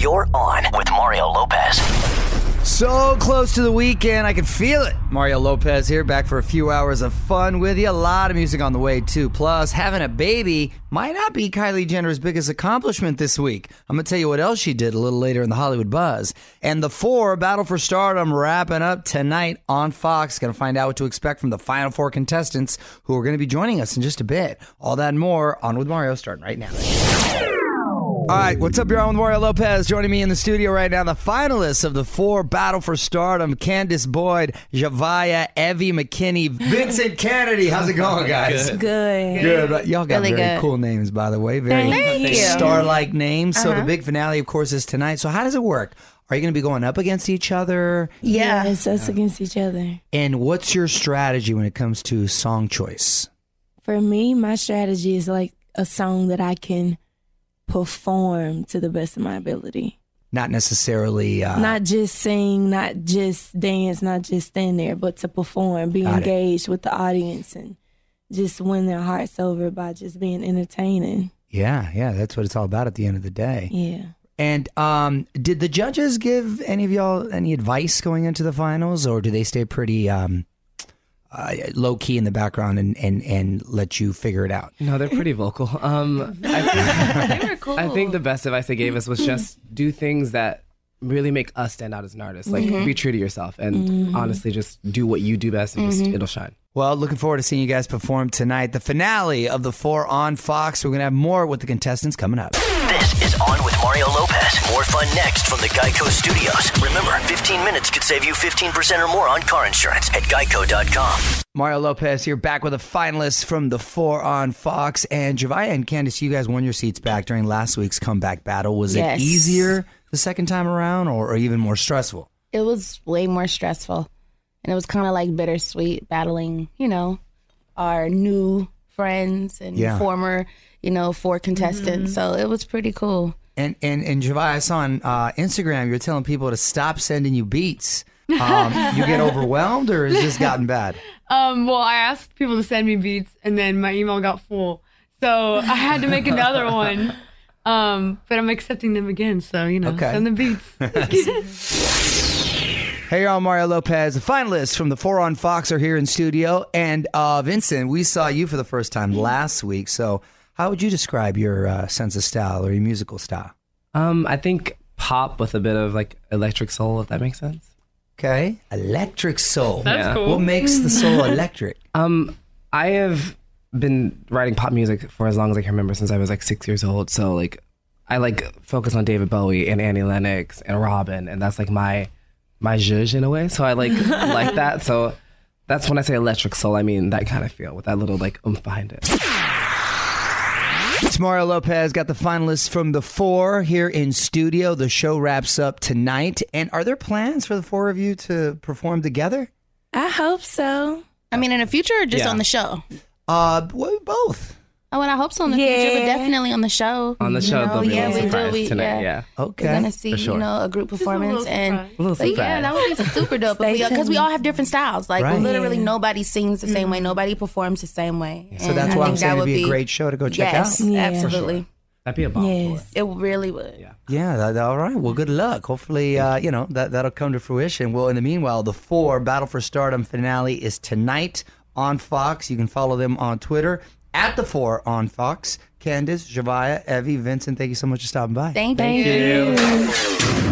You're on with Mario Lopez. So close to the weekend, I can feel it. Mario Lopez here, back for a few hours of fun with you. A lot of music on the way, too. Plus, having a baby might not be Kylie Jenner's biggest accomplishment this week. I'm going to tell you what else she did a little later in the Hollywood Buzz. And the four Battle for Stardom wrapping up tonight on Fox. Going to find out what to expect from the final four contestants who are going to be joining us in just a bit. All that and more on with Mario starting right now. All right, what's up? You're on with Mario Lopez. Joining me in the studio right now, the finalists of the four Battle for Stardom: Candice Boyd, Zhavia, Evvie McKinney, Vincent Kennedy. How's it going, guys? Good. Good. Y'all got Really very good. cool names, by the way. Very Thank you. star-like names. So the Uh-huh. big finale, of course, is tonight. So how does it work? Are you going to be going up against each other? Yeah, it's us against each other. And what's your strategy when it comes to song choice? For me, my strategy is like a song that I can perform to the best of my ability. Not necessarily. Uh, not just sing, not just dance, not just stand there, but to perform, be Got it. engaged with the audience and just win their hearts over by just being entertaining. yeah, yeah. That's what it's all about at the end of the day. Yeah. And um, did the judges give any of y'all any advice going into the finals, or do they stay pretty um, uh, low key in the background and, and, and let you figure it out? No, they're pretty vocal. Um, I, they were cool. I think the best advice they gave us was just do things that really make us stand out as an artist. Like Mhm. be true to yourself, and Mhm. honestly, just do what you do best, and just Mhm. it'll shine. Well, looking forward to seeing you guys perform tonight. The finale of the four on Fox. We're gonna have more with the contestants coming up. This is On with Mario Lopez. More fun next from the Geico Studios. Remember, 15 minutes could save you 15% or more on car insurance at geico.com. Mario Lopez here, back with a finalist from the four on Fox. And Zhavia and Candice, you guys won your seats back during last week's comeback battle. Was Yes. it easier the second time around, or, or even more stressful? It was way more stressful. And it was kind of like bittersweet battling, you know, our new friends and Yeah. former, you know, four contestants. So it was pretty cool. And and and Zhavia, I saw on uh, Instagram you're telling people to stop sending you beats. Um, you get overwhelmed, or has this gotten bad? Um, well, I asked people to send me beats, and then my email got full, so I had to make another one. Um, but I'm accepting them again, so you know, Okay. send the beats. Hey, y'all, Mario Lopez, the finalists from the Four on Fox are here in studio, and uh, Vincent, we saw you for the first time last week. So, how would you describe your uh, sense of style or your musical style? Um, I think pop with a bit of like electric soul, if that makes sense. Okay, electric soul. That's cool. What makes the soul electric? Um, I have been writing pop music for as long as I can remember since I was like six years old. So like I like focus on David Bowie and Annie Lennox and Robyn, and that's like my my zhuzh in a way. So I like like that. So that's when I say electric soul. I mean that kind of feel with that little like um behind it. Mario Lopez got the finalists from the four here in studio. The show wraps up tonight. And are there plans for the four of you to perform together? I hope so. I mean, in the future or just Yeah. on the show? Uh, well, both. Oh, and I hope so in the future, but definitely on the show. On the You show, know, there'll be yeah, a we do. We, tonight. Yeah. yeah. okay. We're gonna see, sure. you know, a group performance, and surprise. A little but yeah, that would be super dope. Because we tuned. all have different styles. Like Right. literally, Yeah. nobody sings the same way. Nobody performs the same way. So that's I why I'm saying that it'd be a great show to go check yes, out. Yeah. absolutely. That'd be a bomb. Yes. It really would. Yeah. Yeah, that, all right. Well, good luck. Hopefully, uh, you know, that, that'll come to fruition. Well, in the meanwhile, the four Battle for Stardom finale is tonight on Fox. You can follow them on Twitter at the four on Fox. Candice, Zhavia, Evvie, Vincent, thank you so much for stopping by. Thank, Thank you. you.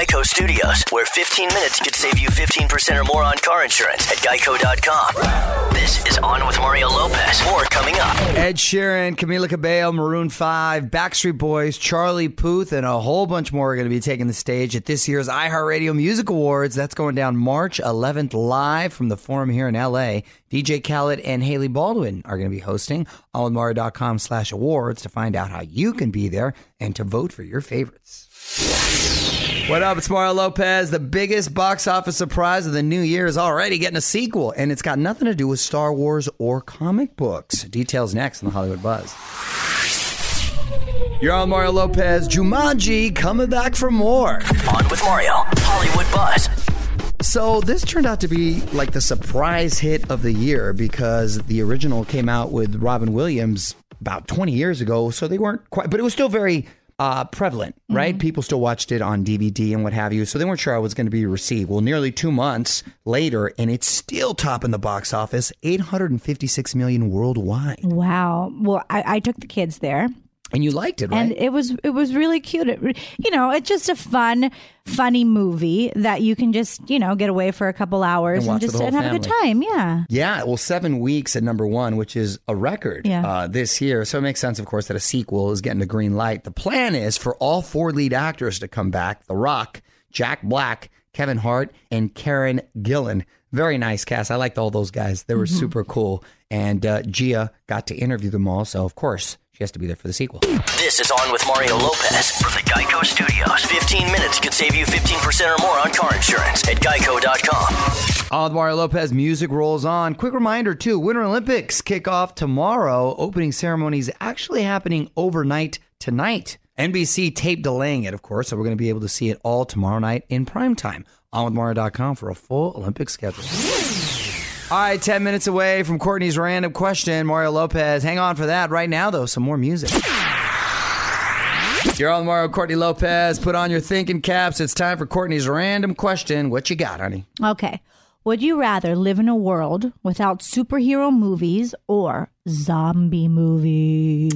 Geico Studios, where 15 minutes could save you 15% or more on car insurance at geico.com. This is On with Mario Lopez. More coming up. Ed Sheeran, Camila Cabello, Maroon 5, Backstreet Boys, Charlie Puth, and a whole bunch more are going to be taking the stage at this year's iHeartRadio Music Awards. That's going down March 11th live from the Forum here in LA. DJ Khaled and Hailey Baldwin are going to be hosting onwithmario.com slash awards to find out how you can be there and to vote for your favorites. What up? It's Mario Lopez. The biggest box office surprise of the new year is already getting a sequel, and it's got nothing to do with Star Wars or comic books. Details next on the Hollywood Buzz. You're on Mario Lopez. Jumanji coming back for more. On with Mario. Hollywood Buzz. So this turned out to be like the surprise hit of the year because the original came out with Robin Williams about 20 years ago. So they weren't quite, but it was still very uh, prevalent, right? People still watched it on DVD and what have you. So they weren't sure how it was going to be received. Well, nearly two months later, and it's still top in the box office, 856 million worldwide. Wow. Well, I, I took the kids there. And you liked it, right? And it was it was really cute. It, you know, it's just a fun, funny movie that you can just you know get away for a couple hours And and, just and have a good time. Yeah. Yeah, well, seven weeks at number one, which is a record Yeah. uh, this year. So it makes sense, of course, that a sequel is getting the green light. The plan is for all four lead actors to come back The Rock, Jack Black, Kevin Hart, and Karen Gillan. Very nice cast. I liked all those guys. They were super cool. And uh, Gia got to interview them all. So, of course, she has to be there for the sequel. This is On with Mario Lopez from the Geico Studios. 15 minutes could save you 15% or more on car insurance at geico.com. On with Mario Lopez, music rolls on. Quick reminder, too Winter Olympics kick off tomorrow. Opening ceremony is actually happening overnight tonight. NBC tape delaying it, of course, so we're going to be able to see it all tomorrow night in prime time. OnWithMario.com for a full Olympic schedule. All right, 10 minutes away from Courtney's random question. Mario Lopez. Hang on for that. Right now, though, some more music. You're on Mario Courtney Lopez. Put on your thinking caps. It's time for Courtney's random question. What you got, honey? Okay. Would you rather live in a world without superhero movies or zombie movies?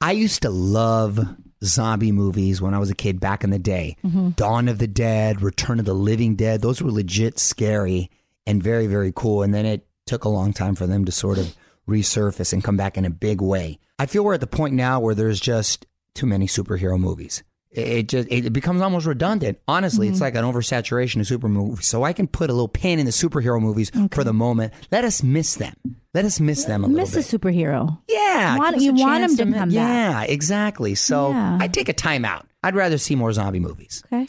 I used to love zombie movies when I was a kid back in the day. Mm-hmm. Dawn of the Dead, Return of the Living Dead, those were legit scary and very, very cool. And then it took a long time for them to sort of resurface and come back in a big way. I feel we're at the point now where there's just too many superhero movies. It just it becomes almost redundant. Honestly, it's mm-hmm. like an oversaturation of super movies. So I can put a little pin in the superhero movies for the moment. Let us miss them. Let us miss them a little Miss a superhero. Yeah, Want- you want him to mi- come back. Yeah, exactly. So Yeah. I'd take a timeout. I'd rather see more zombie movies. Okay.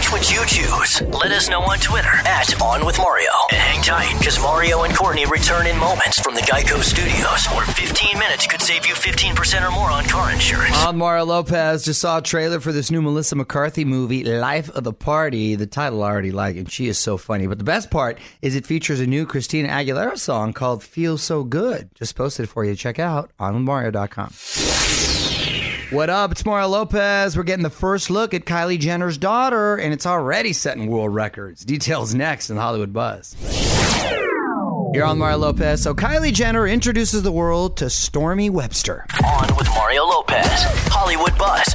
Which would you choose? Let us know on Twitter at On with Mario. And hang tight, because Mario and Courtney return in moments from the Geico Studios, where 15 minutes could save you 15% or more on car insurance. I'm Mario Lopez. Just saw a trailer for this new Melissa McCarthy movie, Life of the Party. The title I already like, and she is so funny. But the best part is it features a new Christina Aguilera song called Feel So Good. Just posted for you to check out on Mario.com. What up? It's Mario Lopez. We're getting the first look at Kylie Jenner's daughter, and it's already setting world records. Details next in Hollywood Buzz. You're on Mario Lopez. So Kylie Jenner introduces the world to Stormi Webster. On with Mario Lopez. Hollywood Buzz.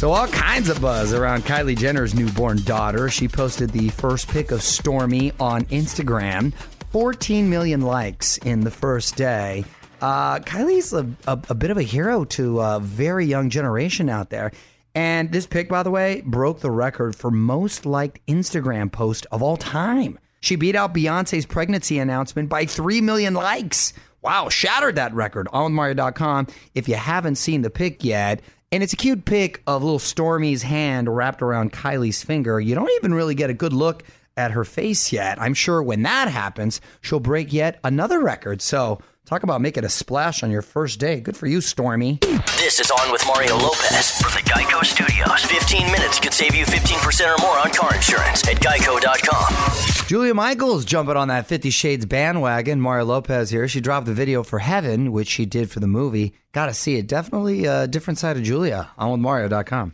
So all kinds of buzz around Kylie Jenner's newborn daughter. She posted the first pic of Stormi on Instagram. 14 million likes in the first day. Uh, Kylie's a, a, a bit of a hero to a very young generation out there. And this pic, by the way, broke the record for most liked Instagram post of all time. She beat out Beyonce's pregnancy announcement by 3 million likes. Wow, shattered that record. OnMario.com. If you haven't seen the pic yet, and it's a cute pic of little Stormi's hand wrapped around Kylie's finger. You don't even really get a good look at her face yet. I'm sure when that happens, she'll break yet another record. So talk about making a splash on your first day. Good for you, Stormi. This is On with Mario Lopez from the Geico Studios. 15 minutes could save you 15% or more on car insurance at geico.com. Julia Michaels jumping on that Fifty Shades bandwagon. Mario Lopez here. She dropped the video for Heaven, which she did for the movie. Got to see it. Definitely a different side of Julia. On with Mario.com.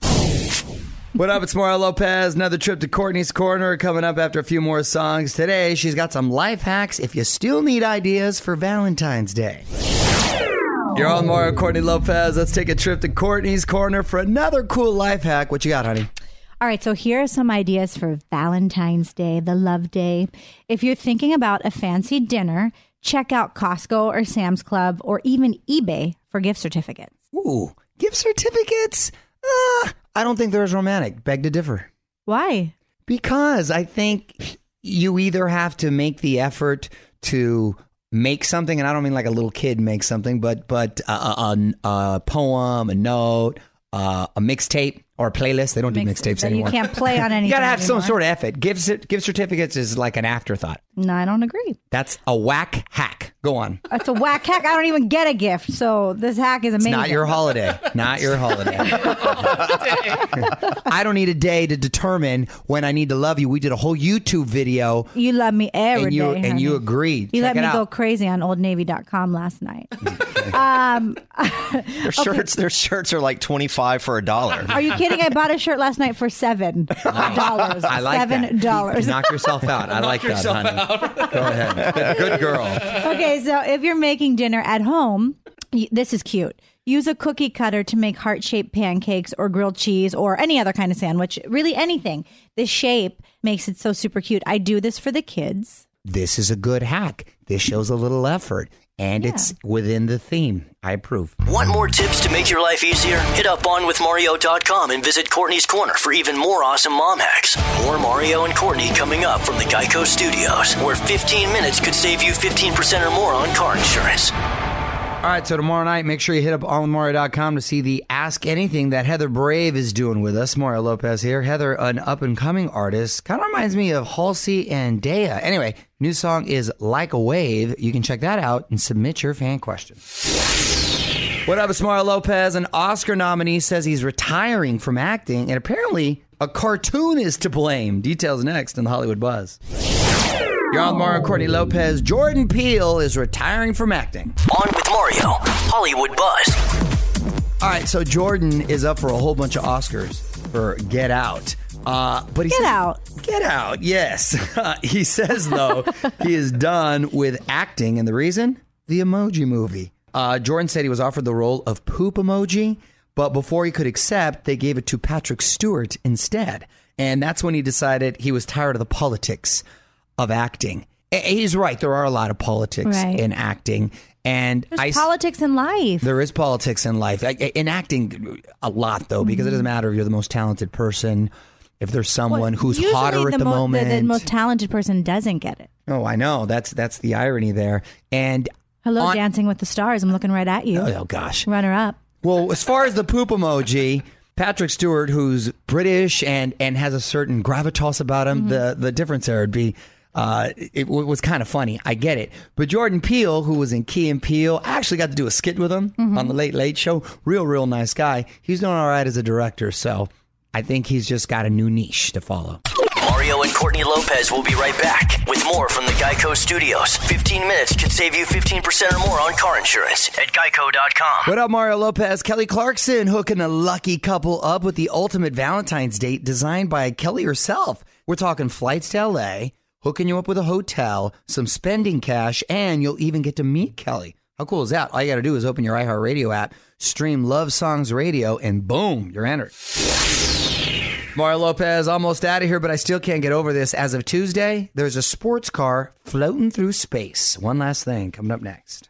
What up? It's Mario Lopez. Another trip to Courtney's Corner coming up after a few more songs. Today, she's got some life hacks if you still need ideas for Valentine's Day. You're on Mario Courtney Lopez. Let's take a trip to Courtney's Corner for another cool life hack. What you got, honey? All right, so here are some ideas for Valentine's Day, the love day. If you're thinking about a fancy dinner, check out Costco or Sam's Club or even eBay for gift certificates. Ooh, gift certificates? Uh, I don't think they're as romantic. Beg to differ. Why? Because I think you either have to make the effort to make something, and I don't mean like a little kid makes something, but but a, a, a poem, a note, uh, a mixtape or a playlist. They don't do mixtapes so you can't play on anything. you gotta have some sort of effort. Gift, gift certificates is like an afterthought. No, I don't agree. That's a whack hack. Go on. That's a whack hack. I don't even get a gift, so this hack is It's amazing. not your holiday. Not your holiday. I don't need a day to determine when I need to love you. We did a whole YouTube video You love me every and you day, and you agreed. You Check let me go crazy on OldNavy.com last night. um, Their shirts, their shirts are like twenty five for a dollar. are you kidding? I bought a shirt last night for seven dollars. I like seven dollars. Knock yourself out. I like that, honey. Go ahead. Good, good girl. okay, so if you're making dinner at home, this is cute. Use a cookie cutter to make heart shaped pancakes or grilled cheese or any other kind of sandwich. Really, anything. The shape makes it so super cute. I do this for the kids. This is a good hack. This shows a little effort, and it's within the theme. I approve. Want more tips to make your life easier? Hit up onwithmario.com and visit Courtney's Corner for even more awesome mom hacks. More Mario and Courtney coming up from the Geico Studios, where 15 minutes could save you 15% or more on car insurance. All right, so tomorrow night, make sure you hit up onwithmario.com to see the Ask Anything that Heather Brave is doing with us. Mario Lopez here. Heather, an up and coming artist, kind of reminds me of Halsey and Dea. Anyway, new song is Like a Wave. You can check that out and submit your fan question. What up, it's Mario Lopez? An Oscar nominee says he's retiring from acting, and apparently a cartoon is to blame. Details next in the Hollywood Buzz. You're on Mario Courtney Lopez. Jordan Peele is retiring from acting. On with Mario, Hollywood Buzz. All right, so Jordan is up for a whole bunch of Oscars for Get Out. Uh, but he Get says- out. Get Out, yes. he says, though, he is done with acting, and the reason? The emoji movie. Uh, Jordan said he was offered the role of poop emoji, but before he could accept, they gave it to Patrick Stewart instead. And that's when he decided he was tired of the politics of acting. He's right, there are a lot of politics Right. in acting. And There's I politics in life. there is politics in life. In acting, a lot though, because it mm-hmm. doesn't matter if you're the most talented person, if there's someone who's Usually hotter at the, mo- moment. The, the most talented person doesn't get it. oh, I know. That's that's the irony there. And Hello, on- Dancing with the Stars. I'm looking right at you. oh, oh gosh. Runner up. Well, as far as the poop emoji, Patrick Stewart, who's British and and has a certain gravitas about him, mm-hmm. the the difference there would be. Uh, it w- was kind of funny. I get it. But Jordan Peele, who was in Key and Peele, I actually got to do a skit with him on the Late Late Show. Real, real nice guy. He's doing all right as a director. So I think he's just got a new niche to follow. Mario and Courtney Lopez will be right back with more from the Geico Studios. 15 minutes could save you 15% or more on car insurance at geico.com. What up, Mario Lopez? Kelly Clarkson hooking a lucky couple up with the ultimate Valentine's date designed by Kelly herself. We're talking flights to LA, hooking you up with a hotel, some spending cash, and you'll even get to meet Kelly. How cool is that? All you got to do is open your iHeartRadio app, stream Love Songs Radio, and boom, you're entered. Mario Lopez almost out of here, but I still can't get over this. As of Tuesday, there's a sports car floating through space. One last thing coming up next.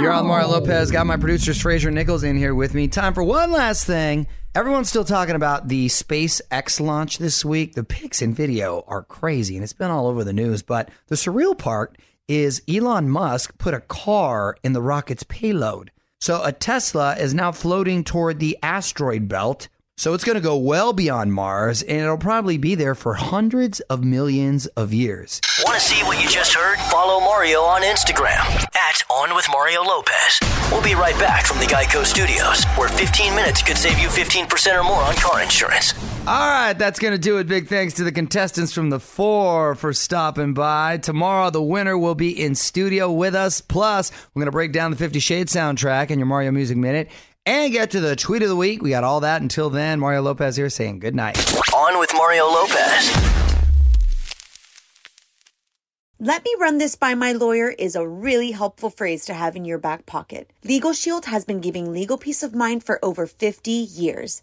You're on Mario Lopez. Got my producers Fraser Nichols in here with me. Time for one last thing. Everyone's still talking about the SpaceX launch this week. The pics and video are crazy, and it's been all over the news. But the surreal part is Elon Musk put a car in the rocket's payload. So a Tesla is now floating toward the asteroid belt. So it's going to go well beyond Mars, and it'll probably be there for hundreds of millions of years. Want to see what you just heard? Follow Mario on Instagram at On with Mario Lopez. We'll be right back from the Geico Studios, where 15 minutes could save you 15% or more on car insurance. All right, that's going to do it. Big thanks to the contestants from the four for stopping by. Tomorrow, the winner will be in studio with us. Plus, we're going to break down the Fifty Shades soundtrack and your Mario Music Minute and get to the tweet of the week. We got all that until then. Mario Lopez here saying good night. On with Mario Lopez. Let me run this by my lawyer is a really helpful phrase to have in your back pocket. Legal Shield has been giving legal peace of mind for over 50 years.